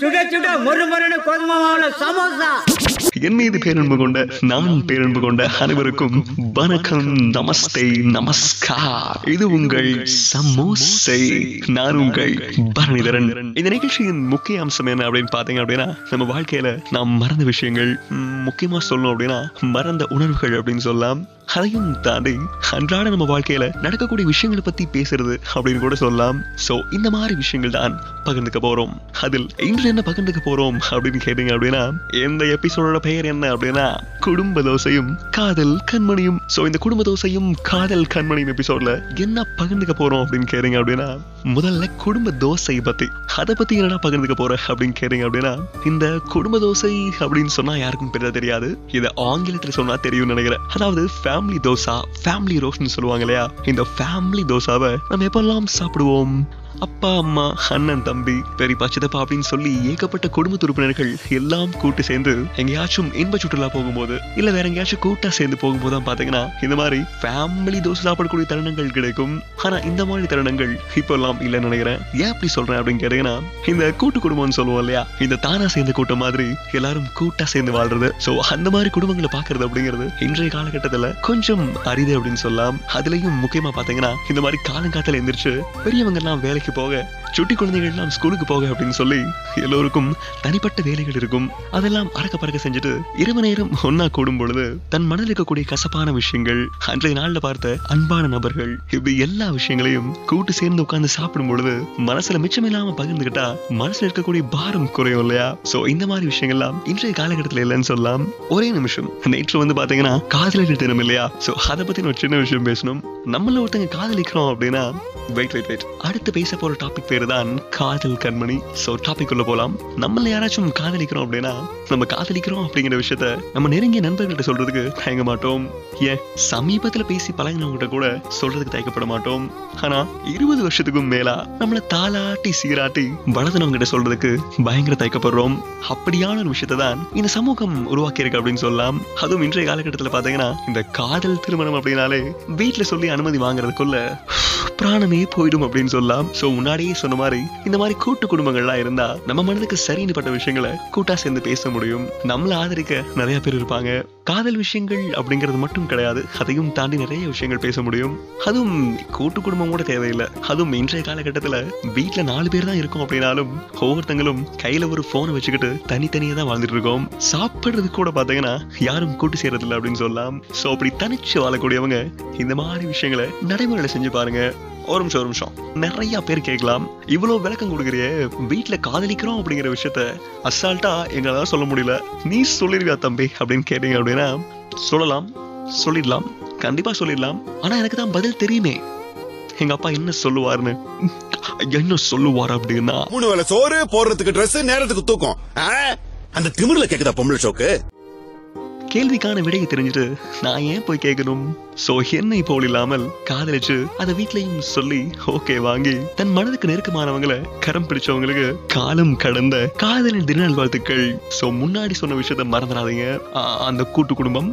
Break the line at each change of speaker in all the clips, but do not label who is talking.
சுட சுட மொறு மொறுன்னு கோதுமாவில் சமோசா.
என் மீது பேரன்பு கொண்ட நான் பேரன்பு கொண்ட அனைவருக்கும் வணக்கம். நமஸ்தே நமஸ்கார். இது உங்கள் சமோசை. நான் உங்கள் பரணிதரன். இந்த நிகழ்ச்சியின் முக்கிய அம்சம் என்ன அப்படின்னு பாத்தீங்க அப்படின்னா நம்ம வாழ்க்கையில நாம் மறந்த விஷயங்கள் முக்கியமா சொல்லணும் அப்படின்னா மறந்த உணர்வுகள் அப்படின்னு சொல்லலாம். அதையும் தாண்டி அன்றாட நம்ம வாழ்க்கையில நடக்கக்கூடிய விஷயங்களை பத்தி பேசுறது அப்படின்னு கூட சொல்லலாம். சோ இந்த மாதிரி விஷயங்கள் தான் பகிர்ந்துக்க போறோம். அதில் இன்று என்ன பகிர்ந்துக்க போறோம் அப்படின்னு கேட்டீங்க அப்படின்னா எந்த எபிசோடோட பெயர் என்ன அப்படின்னா குடும்ப தோசையும் காதல் கண்மணியும். சோ இந்த குடும்ப தோசையும் காதல் கண்மணியும் எபிசோட்ல என்ன பகிர்ந்துக்க போறோம் அப்படின்னு கேட்டீங்க அப்படின்னா முதல்ல குடும்ப தோசை பத்தி. அதை பத்தி என்னடா பகிர்ந்துக்க போற அப்படின்னு கேட்டீங்க அப்படின்னா இந்த குடும்ப தோசை அப்படின்னு சொன்னா யாருக்கும் பெரிய தெரியாது. இதை ஆங்கிலத்துல சொன்னா தெரியும் நினைக்கிறேன். அதாவது ஃபேமிலி தோசா ஃபேமிலி ரோஸ்ட்னு சொல்லுவாங்க இல்லையா? இந்த ஃபேமிலி தோசாவை நம்ம எப்பெல்லாம் சாப்பிடுவோம்? அப்பா அம்மா அண்ணன் தம்பி பெரியப்பா சித்தப்பா அப்படின்னு சொல்லி ஏகப்பட்ட குடும்ப உறுப்பினர்கள் எல்லாம் கூட்டு சேர்ந்து எங்கேயாச்சும் இன்ப சுற்றுலா போகும்போது இல்ல வேற எங்கேயாச்சும் கூட்டா சேர்ந்து போகும்போது தான் பாத்தீங்கன்னா இந்த மாதிரி ஃபேமிலி தோசை சாப்பிடக்கூடிய தருணங்கள் கிடைக்கும். ஆனா இந்த மாதிரி தருணங்கள் இப்பெல்லாம் இல்லைன்னு நினைக்கிறேன். ஏன் அப்படி சொல்றேன் அப்படின்னு கேட்டீங்கன்னா இந்த கூட்டு குடும்பம்னு சொல்லுவோம் இல்லையா? இந்த தானா சேர்ந்த கூட்டம் மாதிரி எல்லாரும் கூட்டா சேர்ந்து வாழ்றது. சோ அந்த மாதிரி குடும்பங்களை பாக்குறது அப்படிங்கிறது இன்றைய காலகட்டத்துல கொஞ்சம் அரிது அப்படின்னு சொல்லலாம். அதுலயும் முக்கியமா பாத்தீங்கன்னா இந்த மாதிரி காலங்காத்தால எந்திரிச்சு பெரியவங்க எல்லாம் வேலைக்கு போக சுட்டி குழந்தைகள் எல்லாம் ஸ்கூலுக்கு போக அப்படின்னு சொல்லி எல்லோருக்கும் தனிப்பட்ட வேலைகள் இருக்கும். அதெல்லாம் அறக்க பறக்க செஞ்சுட்டு இரவு நேரம் ஒன்னா கூடும் பொழுது தன் மனதில் இருக்கக்கூடிய கசப்பான விஷயங்கள் அன்றைய நாள்ல பார்த்த அன்பான நபர்கள் இப்படி எல்லா விஷயங்களையும் கூட்டு சேர்ந்து உட்கார்ந்து சாப்பிடும் பொழுது மனசுல மிச்சமில்லாம பகிர்ந்துகிட்டா மனசுல இருக்கக்கூடிய பாரம் குறையும் இல்லையா? சோ இந்த மாதிரி விஷயங்கள்லாம் இன்றைய காலகட்டத்துல இல்லைன்னு சொல்லலாம். ஒரே நிமிஷம். நேற்று வந்து பாத்தீங்கன்னா காதலர் தினம் இல்லையா? சோ அதை பத்தி ஒரு சின்ன விஷயம் பேசணும். நம்மள ஒருத்தங்க காதலிக்கிறோம் அப்படின்னா வெயிட் வெயிட் வெயிட் அடுத்து பேச போற டாபிக் பேரு தான் காதல் கண்மணி. சோ டாபிக் உள்ள போலாம். நம்மள யாராச்சும் காதலிக்கிறோம் அப்படின்னா நம்ம காதலிக்கிறோம் அப்படிங்கிற விஷயத்த நம்ம நெருங்கிய நண்பர்கள்ட்ட சொல்றதுக்கு தயங்க மாட்டோம். ஏன்? சமீபத்துல பேசி பழகினவங்ககிட்ட கூட சொல்றதுக்கு தயக்கப்பட மாட்டோம். ஆனா இருபது வருஷத்துக்கும் மேலா நம்மள தாளாட்டி சீராட்டி வளர்ந்தவங்க கிட்ட சொல்றதுக்கு பயங்கர தயக்கப்படுறோம். அப்படியான ஒரு விஷயத்தை தான் இந்த சமூகம் உருவாக்கி இருக்கு அப்படின்னு சொல்லலாம். அதுவும் இன்றைய காலகட்டத்துல பாத்தீங்கன்னா இந்த காதல் திருமணம் அப்படின்னாலே வீட்டில் சொல்லி அனுமதி வாங்குறதுக்குள்ள பிராணமே போயிடும் அப்படின்னு சொல்லலாம். சோ முன்னாடியே சொன்ன மாதிரி இந்த மாதிரி கூட்டு குடும்பங்கள்லாம் இருந்தா நம்ம மனதுக்கு சரின்னு பட்ட விஷயங்களை கூட்டா சேர்ந்து பேச முடியும். நம்மள ஆதரிக்க நிறைய பேர் இருப்பாங்க. காதல் விஷயங்கள் அப்படிங்கிறது மட்டும் கிடையாது. அதையும் தாண்டி நிறைய விஷயங்கள் பேச முடியும். அதுவும் கூட்டு குடும்பம் கூட தேவையில்லை. அதுவும் இன்றைய காலகட்டத்தில் வீட்டில் நாலு பேர் தான் இருக்கோம் அப்படின்னாலும் ஒவ்வொருத்தங்களும் கையில ஒரு போனை வச்சுக்கிட்டு தனித்தனியாக தான் வாழ்ந்துட்டு இருக்கோம். சாப்பிட்றது கூட பார்த்தீங்கன்னா யாரும் கூட்டு செய்யறது இல்லை அப்படின்னு சொல்லலாம். ஸோ அப்படி தனிச்சு வாழக்கூடியவங்க இந்த மாதிரி விஷயங்களை நடைமுறையில் செஞ்சு பாருங்க. ஒரு நிமிஷம் ஒரு நிமிஷம். நிறைய பேர் கேட்கலாம் இவ்வளவு விளக்கம் கொடுக்குறியே வீட்டுல காதலிக்கிறோம் அப்படிங்கிற விஷயத்த அசால்ட்டா எங்களால சொல்ல முடியல. நீ சொல்லிருவியா தம்பி அப்படின்னு கேட்டீங்க அப்படின்னா சொல்லலாம் சொல்லிடலாம் கண்டிப்பா சொல்லிடலாம். ஆனா எனக்கு தான் பதில் தெரியுமே. எங்க அப்பா என்ன சொல்லுவாருன்னு? என்ன சொல்லுவார் அப்படின்னா
மூணு வேளை சோறு போடுறதுக்கு Dress நேரத்துக்கு தூக்கம்? அந்த திமிர்ல கேக்குதா பொம்பளை சோக்கு
கேள்விக்கான விடையை தெரிஞ்சுட்டு நான் ஏன் போய் கேட்கணும்? சோ என்னை போல் இல்லாமல் காதலிச்சு அதை வீட்லயும் சொல்லி ஓகே வாங்கி தன் மனதுக்கு நெருக்கமானவங்களை கரம் பிடிச்சவங்களுக்கு காலம் கடந்த காதலின் திருநாள் வாழ்த்துக்கள் சோ முன்னாடி சொன்ன விஷயத்த மறந்துடாதீங்க. அந்த கூட்டு குடும்பம்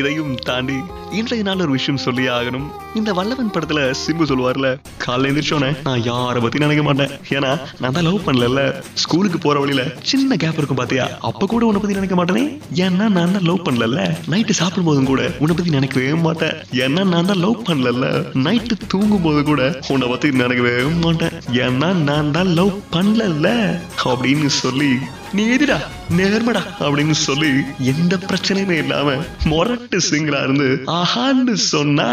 இதையும் தாண்டி இன்றைய நாள் ஒரு விஷயம் சொல்லி ஆகணும். இந்த வல்லவன் படத்துல சிம்பு சொல்லுவார்ல காலைல எந்திரிச்சோன்னே நான் யாரை பத்தி நினைக்க மாட்டேன். ஏன்னா நான் தான் லவ் பண்ணல ஸ்கூலுக்கு போற வழியில சின்ன கேப் இருக்கும் பாத்தியா? அப்ப கூட உன்னை பத்தி நினைக்க மாட்டேனே? ஏன்னா நான் தான் லவ் பண்ணல நைட்டு சாப்பிடும் போதும் கூட உன்னை பத்தி நினைக்கவே மாட்டேன். ஏன்னா நான் தான் லவ் பண்ணல நைட்டு தூங்கும் போது கூட உன்னை பத்தி நினைக்கவே மாட்டேன். ஏன்னா நான் தான் லவ் பண்ணல அப்படின்னு சொல்லி நீ எதிரா நேர்மடா? அப்படின்னு சொல்லி எந்த பிரச்சனையுமே இல்லாம மொரட்டு சிங்கரா இருந்து ஆஹான்னு சொன்னா.